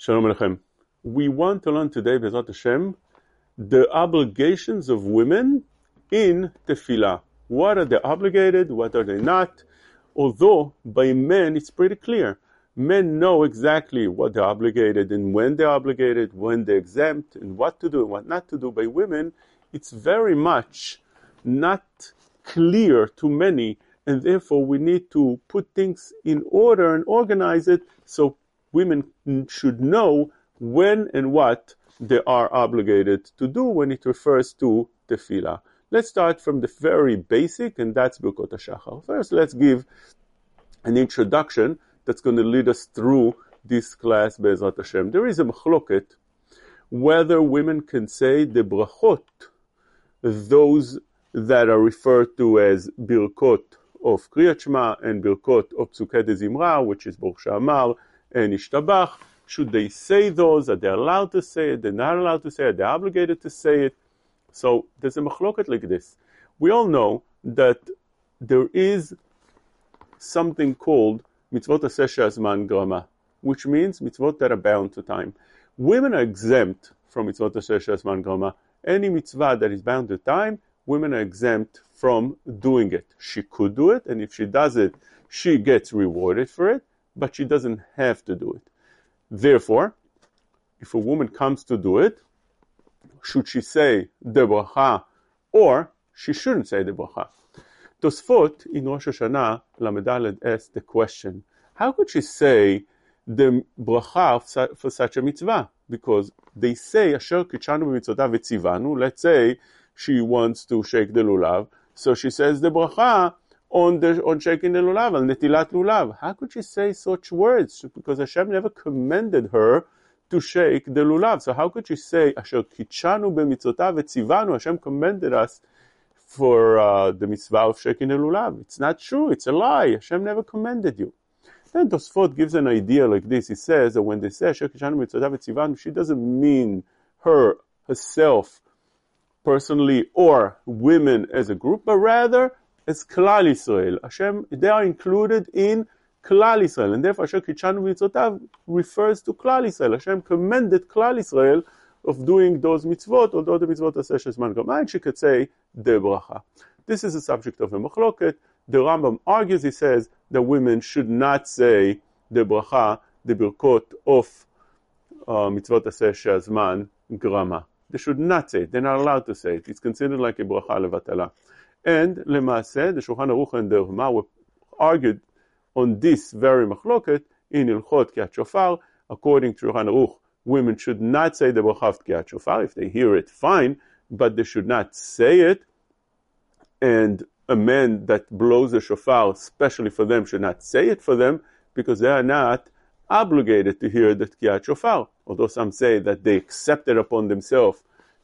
Shalom Aleichem. We want to learn today, Bezrat Hashem, the obligations of women in tefillah. What are they obligated? What are they not? Although by men it's pretty clear. Men know exactly what they're obligated and when they're obligated, when they're exempt, and what to do and what not to do. By women, it's very much not clear to many, and therefore we need to put things in order and organize it so women should know when and what they are obligated to do when it refers to tefillah. Let's start from the very basic, and that's Birkot HaShachar. First, let's give an introduction that's going to lead us through this class, Be'ezrat Hashem. There is a machloket whether women can say the brachot, those that are referred to as Birkot of Kriyat Shema and Birkot of Psukei de Zimra, which is Baruch She'amar, and Ishtabach. Should they say those? Are they allowed to say it? They're not allowed to say it. They're obligated to say it. So there's a machloket like this. We all know that there is something called mitzvot aseh grama, which means mitzvot that are bound to time. Women are exempt from mitzvot aseh grama. Any mitzvah that is bound to time, women are exempt from doing it. She could do it, and if she does it, she gets rewarded for it but she doesn't have to do it. Therefore, if a woman comes to do it, should she say the bracha or she shouldn't say the bracha? Tosfot in Rosh Hashanah Lamedaled asked the question: How could she say the bracha for such a mitzvah? Because they say Asher kichanu b'mitzvotav v'tzivanu. Let's say she wants to shake the lulav, so she says the bracha on the on shaking the lulav, on netilat lulav. How could she say such words? Because Hashem never commended her to shake the lulav. So how could she say asher kichanu b'mitzvotav etzivanu? Hashem commended us for uh, the mitzvah of shaking the lulav. It's not true. It's a lie. Hashem never commended you. Then Tosfot gives an idea like this. He says that when they say asher kichanu b'mitzvotav etzivanu, she doesn't mean her herself personally or women as a group, but rather as Klal Yisrael. Hashem, they are included in Klal Yisrael, and therefore Hashem Kichanu Mitzvotav refers to Klal Yisrael. Hashem commended Klal Yisrael of doing those mitzvot, although the mitzvot are Seshes Man Gaman, she could say the. This is a subject of a machloket. The Rambam argues, he says, that women should not say the bracha, the birkot of uh, mitzvot aseh shazman grama. They should not say it. They're not allowed to say it. It's considered like a bracha levatala. And Lemase, the Shulchan Aruch and the Rama were argued on this very machloket in Ilchot Kiat Shofar. According to Shulchan Aruch, women should not say the bracha Kiat Shofar. If they hear it, fine, but they should not say it. And a man that blows the shofar, especially for them, should not say it for them because they are not obligated to hear the Kiat Shofar. Although some say that they accepted upon themselves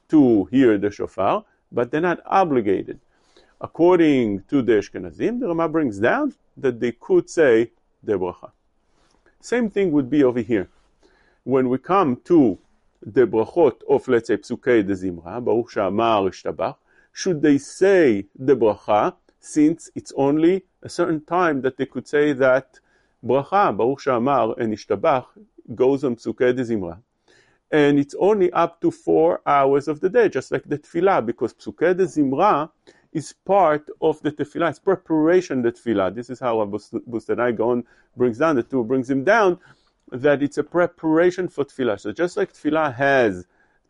to hear the shofar, but they're not obligated according to the Ashkenazim, the Rama brings down that they could say the bracha. Same thing would be over here. When we come to the brachot of, let's say, Psukei de Zimra, Baruch Sha'amar Ishtabach, should they say the bracha, since it's only a certain time that they could say that bracha, Baruch Sha'amar and Ishtabach, goes on Psukei de Zimra. And it's only up to four hours of the day, just like the tefillah, because Psukei de Zimra is part of the tefillah. It's preparation the tefillah. This is how Bustanai Gaon brings down the two, brings him down, that it's a preparation for tefillah. So just like tefillah has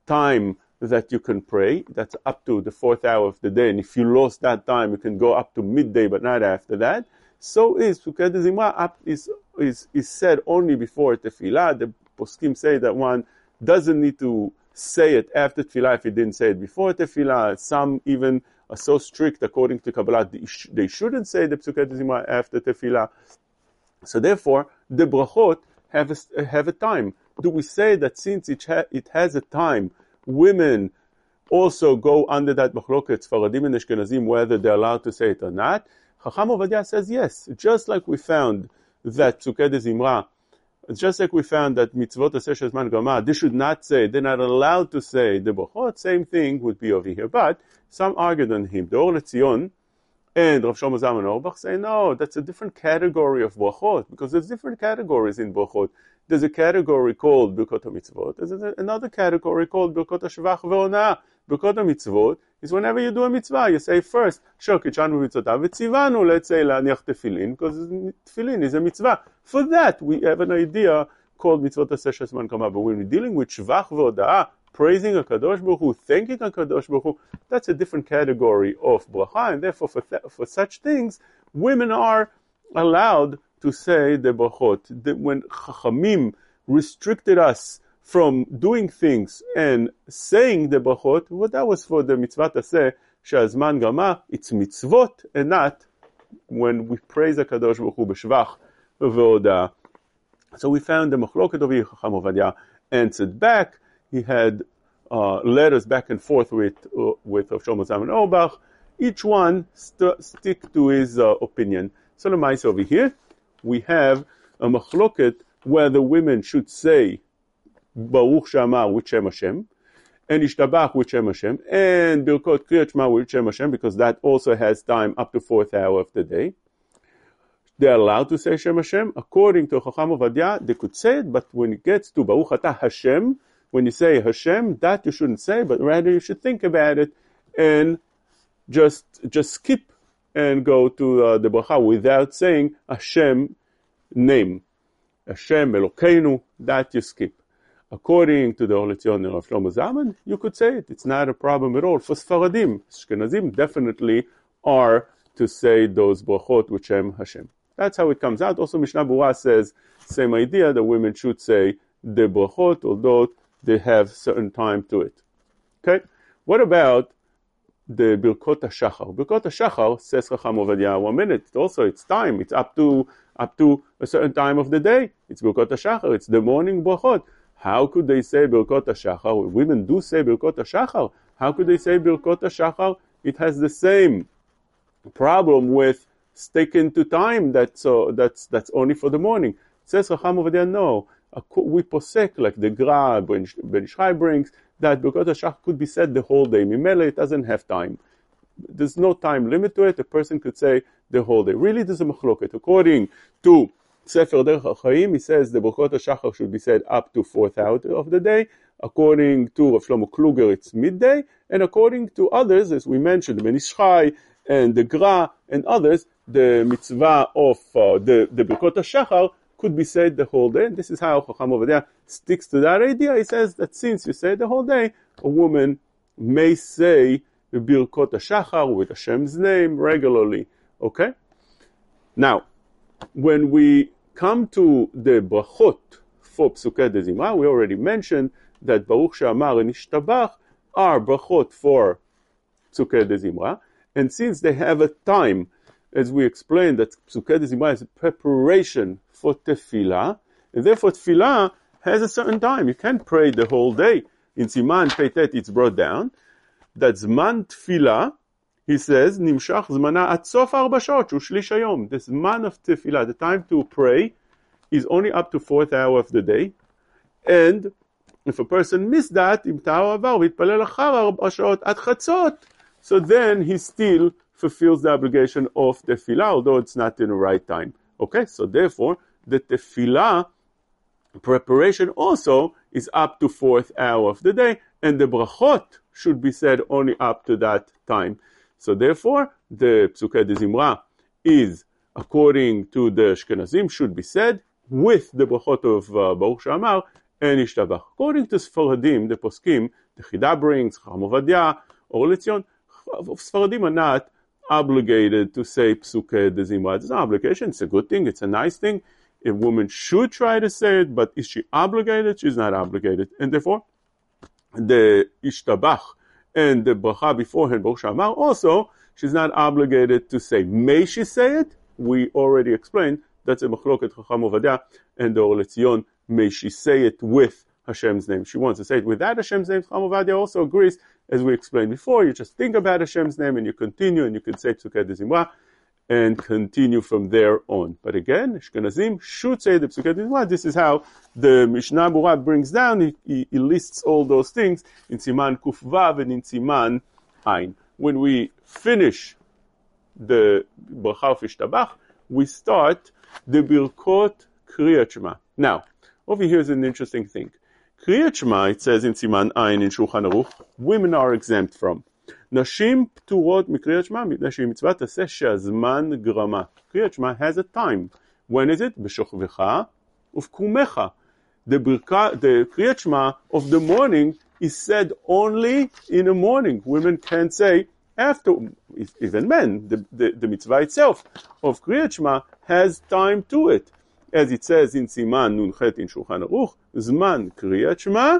time that you can pray, that's up to the fourth hour of the day, and if you lost that time, you can go up to midday, but not after that. So is Sukkot up is, is, is said only before tefillah. The poskim say that one doesn't need to say it after tefillah if he didn't say it before tefillah. Some even are so strict according to Kabbalah, they shouldn't say the Psukat Zimra after Tefillah. So therefore, the brachot have a, have a time. Do we say that since it, ha, it has a time, women also go under that machloket, Faradim and Ashkenazim, whether they're allowed to say it or not? Chacham Ovadia says yes. Just like we found that Psukat Zimra just like we found that mitzvot aseh man gama, they should not say, they're not allowed to say the bochot, same thing would be over here. But some argued on him. The Or Letzion and Rav Shlomo Zalman Auerbach say, no, that's a different category of bochot, because there's different categories in bochot. there's a category called Birkot HaMitzvot. There's another category called Birkot HaShavach VeOnah. Birkot HaMitzvot is whenever you do a mitzvah, you say first, Shor Kitshanu Mitzvotav let's say, La'aniach Tefillin, because Tefillin is a mitzvah. For that, we have an idea called Mitzvot Aseh Shesman Kama. But when we're dealing with Shvach VeOdah, praising a Kadosh Baruch Hu, thanking a Kadosh Baruch Hu, that's a different category of bracha, and therefore for, th- for such things, women are allowed to say the brachot. The, when Chachamim restricted us from doing things and saying the brachot, well, that was for the mitzvah to say, שהזמן גמה, it's mitzvot, and not when we praise the Kadosh Baruch Hu b'shvach v'odah. So we found the Machloket of Chacham Ovadia answered back. He had uh, letters back and forth with uh, with Shlomo Zalman Auerbach. Each one st- stick to his uh, opinion. So the mice over here, we have a machloket where the women should say Baruch Shamar with Shem Hashem, and Ishtabach with Shem Hashem, and Birkot Kriyat Shema with Shem Hashem, because that also has time up to fourth hour of the day. They're allowed to say Shem Hashem. According to Chacham Ovadia, they could say it, but when it gets to Baruch Atah Hashem, when you say Hashem, that you shouldn't say, but rather you should think about it and just just skip and go to uh, the bracha without saying Hashem name. Hashem Elokeinu, that you skip. According to the Or LeTzion of Shlomo Zalman, you could say it. It's not a problem at all. For Sfaradim, Ashkenazim definitely are to say those brachot which Shem Hashem. That's how it comes out. Also, Mishnah Berurah says same idea The women should say the brachot, although they have certain time to it. Okay? What about the Birkot HaShachar? Birkot HaShachar says Chacham Ovadia one minute. Also, it's time. It's up to up to a certain time of the day. It's Birkot HaShachar. It's the morning brachot. How could they say Birkot HaShachar? Women do say Birkot HaShachar. How could they say Birkot HaShachar? It has the same problem with sticking to time that's, uh, that's, that's only for the morning. Says Chacham Ovadia, no we posek, like the Gra, Ben Ish Chai brings, that Birkot HaShach could be said the whole day. Mimele, it doesn't have time. There's no time limit to it. A person could say the whole day. Really, there's a machloket. According to Sefer Derech HaChaim, he says the Birkot HaShachar should be said up to fourth hour of the day. According to Rav Shlomo Kluger, it's midday. And according to others, as we mentioned, Ben Ish Chai and the Gra and others, the mitzvah of uh, the, the Birkot HaShachar could be said the whole day. And this is how Chacham Ovadia sticks to that idea. He says that since you say the whole day, a woman may say Birkot HaShachar with Hashem's name regularly. Okay? Now, when we come to the brachot for Psukei de Zimra, we already mentioned that Baruch She'amar and Ishtabach are brachot for Psukei de Zimra, and since they have a time, as we explained, that Psukei de Zimra is a preparation for tefillah, and therefore tefillah has a certain time. You can't pray the whole day. In Siman Peitet, it's brought down that Zman tefillah, he says, nimshach zmana at sof arba shot, shlish hayom. The Zman of tefillah, the time to pray, is only up to fourth hour of the day, and if a person missed that, im ta'ar avar v'itpalel achar arba shot at chatzot, so then he still fulfills the obligation of tefillah, although it's not in the right time. Okay, so therefore, the tefillah preparation also is up to fourth hour of the day, and the brachot should be said only up to that time. So therefore, the Psukei de Zimra is, according to the Ashkenazim, should be said with the brachot of uh, Baruch Shamar and Ishtabach. According to Sfaradim, the poskim, the Chida brings, Chacham Ovadia, Or LeTzion, Sfaradim are not obligated to say Psukei de Zimra. It's an obligation, it's a good thing, it's a nice thing a woman should try to say it, but is she obligated? She's not obligated. And therefore, the ishtabach and the bracha beforehand, Baruch Shamar, also, she's not obligated to say, may she say it? We already explained that's a machloket chacham and the Or LeTzion, may she say it with Hashem's name. She wants to say it without Hashem's name. Chacham also agrees, as we explained before, you just think about Hashem's name and you continue and you can say de Zimra and continue from there on. But again, Ashkenazim should say the Mizmah. This is how the Mishnah Berurah brings down, he, he, he, lists all those things in Siman Kufvav and in Siman Ein. When we finish the Bracha of Ishtabach, we start the Birkot Kriyat Shema. Now, over here is an interesting thing. Kriyat Shema, it says in Siman Ayin in Shulchan Aruch, women are exempt from. נשים פטורות מקריאת שמע מפני שהיא מצווה תעשה שהזמן גרמה. קריאת שמע has a time. When is it? בשוכבך ובקומך. The, ברכה, the קריאת שמע of the morning is said only in the morning. Women can't say after, even men. The, the, the mitzvah itself of קריאת שמע has time to it. As it says in סימן נ"ח in שולחן ערוך, זמן קריאת שמע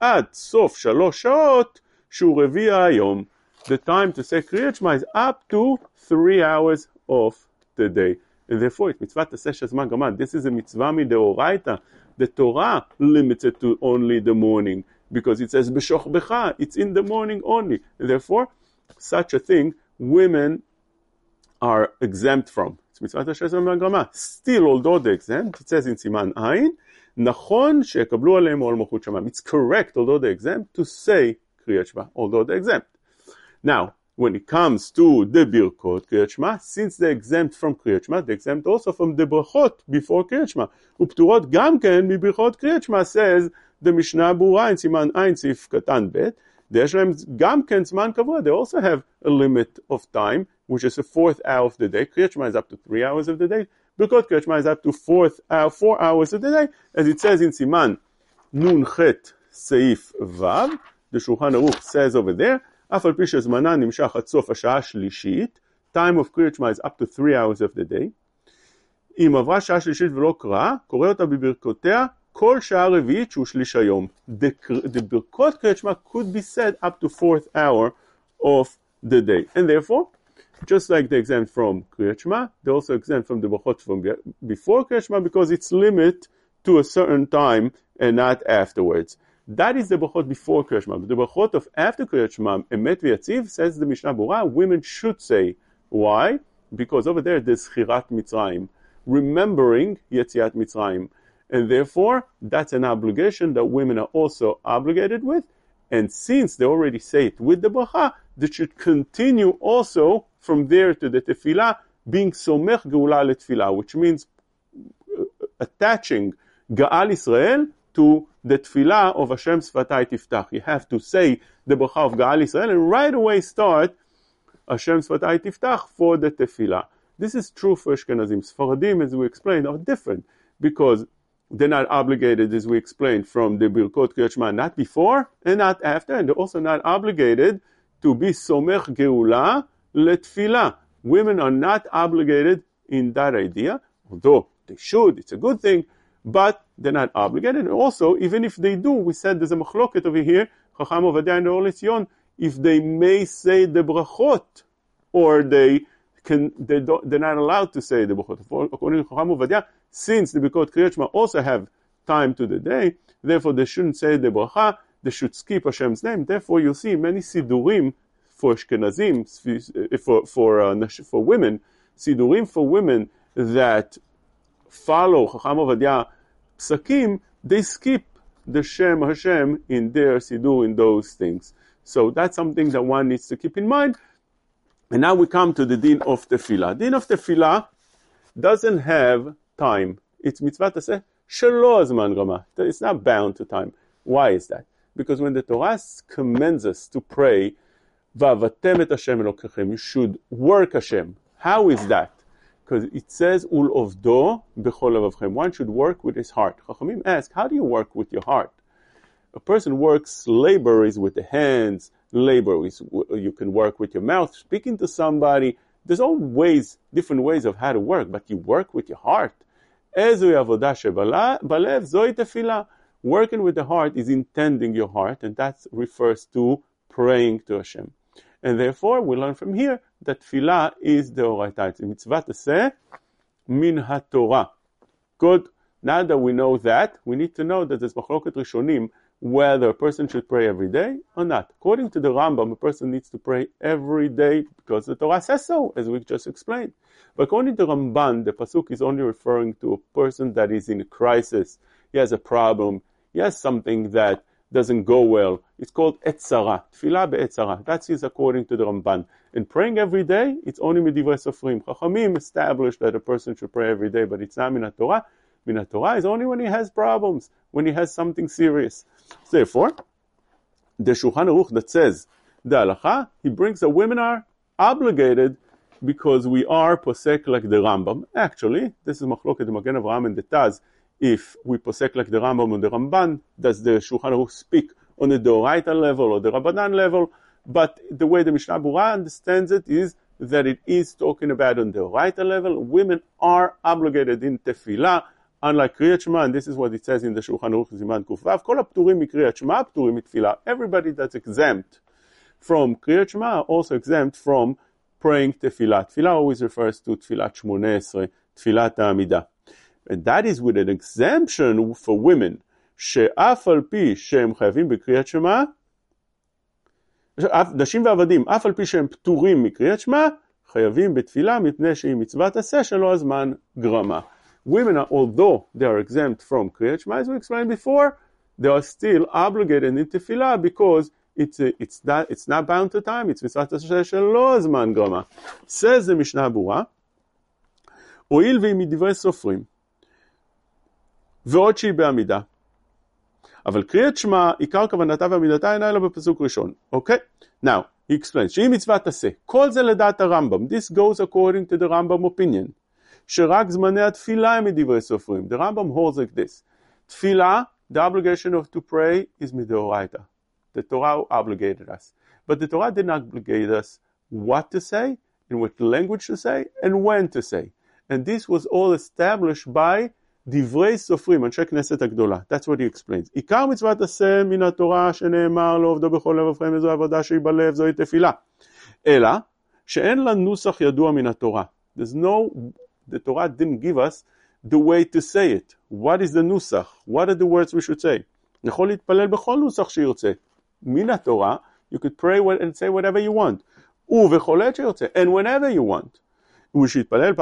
עד סוף שלוש שעות שהוא רביע היום the time to say Kriyat Shema is up to three hours of the day. And therefore, it's mitzvah to say Shazman Gaman. This is a mitzvah mideoraita. The Torah limits it to only the morning because it says B'shoch Becha. It's in the morning only. And therefore, such a thing, women are exempt from. It's mitzvah to Shazman Gaman. Still, although they're exempt, it says in Siman Ayin, נכון שיקבלו עליהם עול מלכות שמיים. It's correct, although they're exempt, to say Kriyat Shema, although they're exempt. Now, when it comes to the Birkot Kriyat Shema, since they're exempt from Kriyat Shema, they're exempt also from the Brachot before Kriyat Shema. ופטורות גם כן מברכות קריאת שמע, says the Mishnah ברורה in סימן עין סעיף קטן ב', יש להם גם כן זמן קבוע, they also have a limit of time, which is the fourth hour of the day. קריאת שמע is up to three hours of the day. ברכות קריאת שמע is up to fourth hour, four hours of the day, as it says in סימן נ"ח סעיף ו', the Shulchan Aruch says over there, אף על פי שזמנה נמשך עד סוף השעה השלישית, time of קריאת שמע is up to three hours of the day. אם עברה שעה שלישית ולא קרא, קורא אותה בברכותיה כל שעה רביעית שהוא שליש היום. The ברכות קריאת שמע could be said up to fourth hour of the day. And therefore, just like they exempt from קריאת שמע, they also exempt from the ברכות from before קריאת שמע because it's limit to a certain time and not afterwards. That is the brachot before Kriyat. The brachot of after Kriyat Shema, Emet v'Yatziv, says the Mishnah Berurah, women should say. Why? Because over there there's Chirat Mitzrayim, remembering Yetziat Mitzrayim. And therefore, that's an obligation that women are also obligated with. And since they already say it with the bracha, they should continue also from there to the tefillah, being somech geula letefillah, which means uh, attaching Gaal Israel to the tefillah of Hashem Sfatai Tiftach. You have to say the bracha of Gaal Israel and right away start Hashem Sfatai Tiftach for the tefillah. This is true for Ashkenazim. Sfaradim, as we explained, are different because they're not obligated, as we explained, from the Birkot Kriyat Shema, not before and not after, and they're also not obligated to be Somech Geula Letfilah. Women are not obligated in that idea, although they should, it's a good thing, but they're not obligated. And also, even if they do, we said there's a machloket over here, Chacham and Or if they may say the brachot, or they can, they don't, they're not allowed to say the brachot. According to Chacham since the Birkot Kriyat Shema also have time to the day, therefore they shouldn't say the bracha, they should skip Hashem's name. Therefore, you'll see many sidurim for Ashkenazim, for, for, uh, for women, sidurim for women that follow Chacham Ovadia psakim, they skip the Shem Hashem in their Siddur in those things. So that's something that one needs to keep in mind. And now we come to the din of tefillah. Din of tefillah doesn't have time. It's mitzvah to say. It's not bound to time. Why is that? Because when the Torah commands us to pray, you should work Hashem. How is that? Because it says ul ovdo bechol levavchem. One should work with his heart. Chachamim ask, how do you work with your heart? A person works, labor is with the hands, labor is, you can work with your mouth, speaking to somebody. There's all ways, different ways of how to work, but you work with your heart. Working with the heart is intending your heart, and that refers to praying to Hashem. And therefore, we learn from here that tefillah is the oraita. It's a mitzvah to min haTorah. Good. Now that we know that, we need to know that there's machloket rishonim whether a person should pray every day or not. According to the Rambam, a person needs to pray every day because the Torah says so, as we just explained. But according to the Ramban, the pasuk is only referring to a person that is in a crisis. He has a problem. He has something that doesn't go well. It's called etzara, tefillah be'etzara. That is according to the Ramban. And praying every day, it's only midivrei sofrim. Chachamim established that a person should pray every day, but it's not in Torah. Min Torah is only when he has problems, when he has something serious. Therefore, the Shulchan Aruch that says the halacha, he brings that women are obligated because we are posek like the Rambam. Actually, this is machloket the Magen Avraham and the Taz if we posek like the Rambam or the Ramban, does the Shulchan Aruch speak on the Doraita level or the Rabbanan level? But the way the Mishnah Berurah understands it is that it is talking about on the Doraita level. Women are obligated in Tefillah, unlike Kriyat Shema, and this is what it says in the Shulchan Aruch Ziman Kufav, Kol ha-pturim mikriyat Shema, pturim mitfilah. Everybody that's exempt from Kriyat Shema also exempt from praying Tefillah. Tefillah always refers to Tefillat Shmoneh Esrei, Tefillat Ha'amidah. And that is with an exemption for women, שאף על פי שהם חייבים בקריאת שמע, נשים ועבדים, אף על פי שהם פטורים מקריאת שמע, חייבים בתפילה מפני שהיא מצוות עשה שלא הזמן גרמה. Women, are, although they are exempt from קריאת שמע, as we explained before, they are still obligated in tefillah because it's, a, it's, not, it's not bound to time, it's מצוות עשה שלא הזמן גרמה. says the משנה ברורה, הואיל והיא מדברי סופרים, ועוד שהיא בעמידה, אבל קריאת שמע, עיקר כוונתה ועמידתה אינה אלא בפסוק ראשון. אוקיי? Now, he explains, שהיא מצוות עשה. כל זה לדעת הרמב"ם. This goes according to the Rambam opinion. שרק זמני התפילה הם מדברי סופרים. The Rambam holds like this. תפילה, the obligation of to pray is מדאורייתא. The Torah obligated us. But the Torah didn't obligate us what to say, in what language to say, and when to say. And this was all established by דברי סופרים, אנשי כנסת הגדולה. That's what he explains. עיקר מצוות עשה מן התורה שנאמר לעובדו בכל לבבכם וזו עבודה שהיא בלב, זוהי תפילה. אלא שאין לה נוסח ידוע מן התורה. There's no, the Torah didn't give us the way to say it. What is the נוסח? What are the words we should say? יכול להתפלל בכל נוסח שירצה. מן התורה, you could pray and say whatever you want. ובכל עת שירצה, and whenever you want. ושיתפלל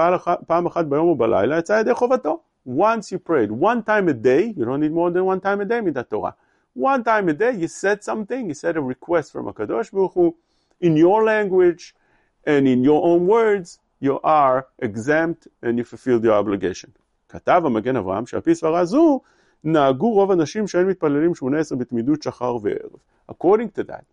פעם אחת ביום ובלילה, יצא ידי חובתו. once you prayed one time a day, you don't need more than one time a day the Torah. One time a day, you said something, you said a request from a Kadosh Baruch Hu, in your language and in your own words, you are exempt and you fulfilled your obligation. כתב המגן אברהם שעל פי סברה זו נהגו רוב הנשים שאין מתפללים שמונה עשרה בתמידות שחר וערב. According to that,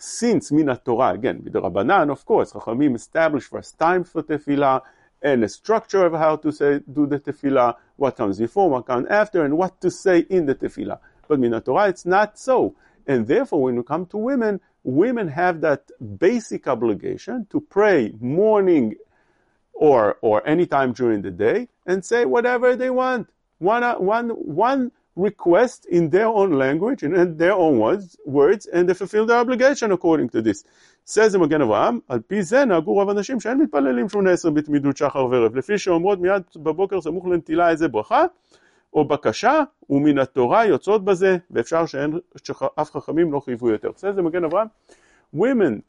since מן התורה, again, מדרבנן, of course, חכמים established first time for tefillah, and a structure of how to say do the tefillah, what comes before, what comes after, and what to say in the tefillah. But in Torah, it's not so. And therefore, when we come to women, women have that basic obligation to pray morning or or any time during the day and say whatever they want. One one one request in their own language and in their own words, words and they fulfill their obligation according to this. says the מגן אברהם, על פי זה נהגו רוב אנשים שאין מתפללים שמונה עשר בתמידות שחר וערב, לפי שאומרות מיד בבוקר סמוך לנטילה איזה ברכה או בקשה, ומן התורה יוצאות בזה, ואפשר שאין, שאף חכמים לא חייבו יותר. says the מגן אברהם, women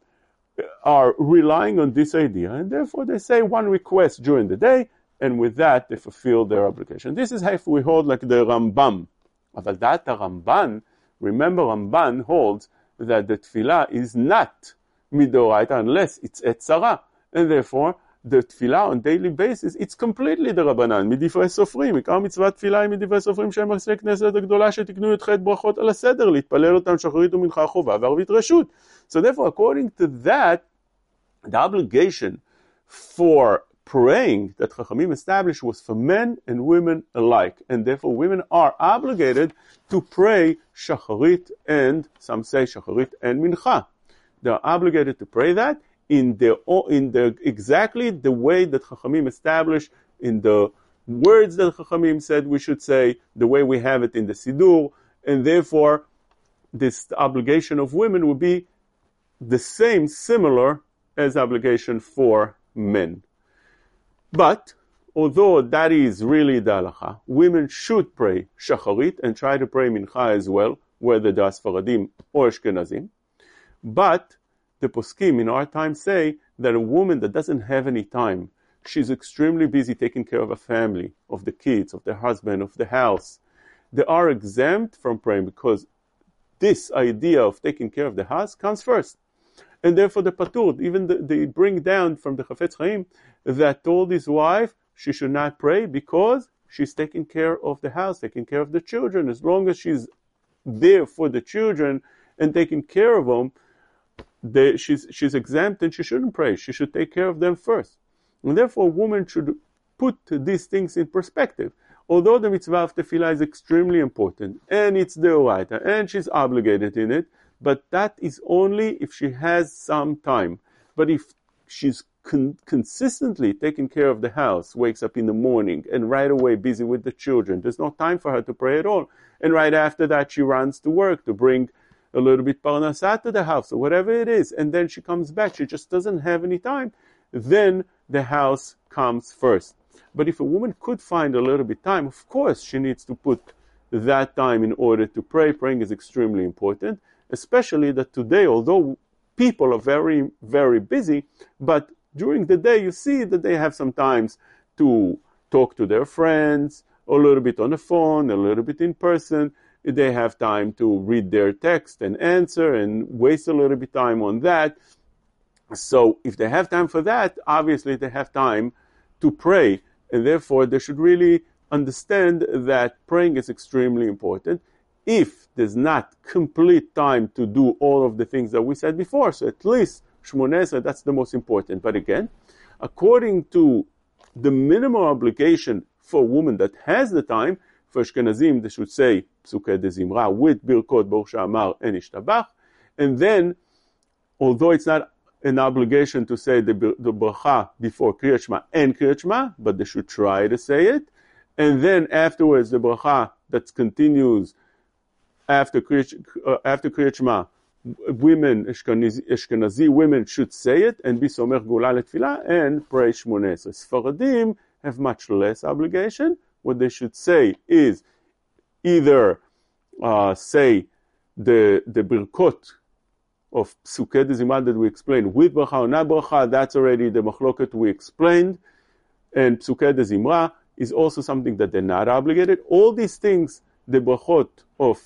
are relying on this idea, and therefore they say one request during the day, and with that they fulfill their obligation. This is how we hold like the Rambam. אבל דעת הרמב"ן, remember Ramban holds that the tefillah is not midoraita unless it's etzara, and therefore the tefillah on daily basis, it's completely the Rabbanan, מדברי סופרים, עיקר מצוות תפילה היא מדברי סופרים שהם עשי כנסת הגדולה שתקנו י"ח ברכות על הסדר, להתפלל אותם שחרית ומנחה חובה וערבית רשות. So therefore, according to that, the obligation for praying that Chachamim established was for men and women alike, and therefore women are obligated to pray Shacharit and some say Shacharit and Mincha. They are obligated to pray that in the in the exactly the way that Chachamim established in the words that Chachamim said we should say, the way we have it in the Siddur, and therefore this obligation of women would be the same, similar as obligation for men. But although that is really the halacha, women should pray shacharit and try to pray mincha as well, whether they're Sfaradim or Ashkenazim. But the poskim in our time say that a woman that doesn't have any time, she's extremely busy taking care of a family, of the kids, of the husband, of the house. They are exempt from praying because this idea of taking care of the house comes first and therefore the patur, even the, they bring down from the Chafetz Chaim that told his wife she should not pray because she's taking care of the house, taking care of the children. As long as she's there for the children and taking care of them, they, she's, she's exempt and she shouldn't pray. She should take care of them first. And therefore, a woman should put these things in perspective. Although the mitzvah of tefillah is extremely important, and it's the oraita, and she's obligated in it, but that is only if she has some time. But if she's con- consistently taking care of the house, wakes up in the morning, and right away busy with the children, there's no time for her to pray at all. And right after that, she runs to work to bring a little bit parnasat to the house or whatever it is, and then she comes back. She just doesn't have any time. Then the house comes first. But if a woman could find a little bit time, of course she needs to put that time in order to pray. Praying is extremely important, especially that today, although people are very, very busy, but during the day you see that they have some times to talk to their friends, a little bit on the phone, a little bit in person. They have time to read their text and answer and waste a little bit time on that. So if they have time for that, obviously they have time to pray. And therefore they should really understand that praying is extremely important. If there's not complete time to do all of the things that we said before, so at least Shmoneh that's the most important. But again, according to the minimal obligation for a woman that has the time, for Ashkenazim, they should say Psukei de Zimra with Birkot Baruch She'amar and Ishtabach. And then, although it's not an obligation to say the, the bracha before Kriyat Shema and Kriyat Shema, but they should try to say it. And then afterwards, the bracha that continues after Kriyat, uh, after Kriyat Shema, women, Ashkenazi, Ashkenazi women should say it and be Somer Gula and pray Shmoneh. So Sfaradim have much less obligation. What they should say is either uh, say the, the Birkot of Psukei de Zimra that we explained with bracha or not bracha, that's already the machloket we explained. And Psukei de Zimra is also something that they're not obligated. All these things, the brachot of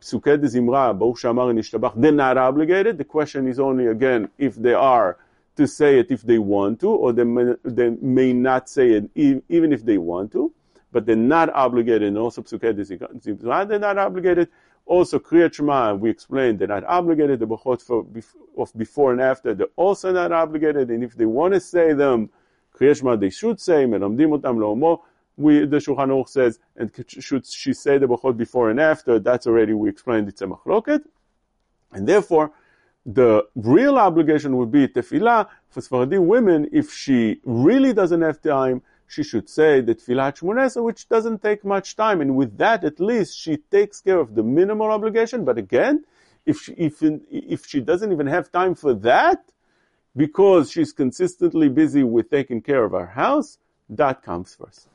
Psukei de Zimra, Baruch Shamar and Ishtabach, they're not obligated. The question is only again if they are to say it if they want to, or they may, they may not say it even if they want to, but they're not obligated. Also Psukei they're not obligated. Also, Kriyat Shema, we explained, they're not obligated. The Bechot of before and after, they're also not obligated. And if they want to say them, Kriyat Shema, they should say, Melamdim otam lo'omo. We, the Shulchan Aruch says, and should she say the Bechot before and after, that's already, we explained, it's a machloket. And therefore, the real obligation would be tefillah for Sephardi women if she really doesn't have time she should say the Tfilat Shmoneh, which doesn't take much time. And with that, at least she takes care of the minimal obligation. But again, if she, if, if she doesn't even have time for that, because she's consistently busy with taking care of our house, that comes first.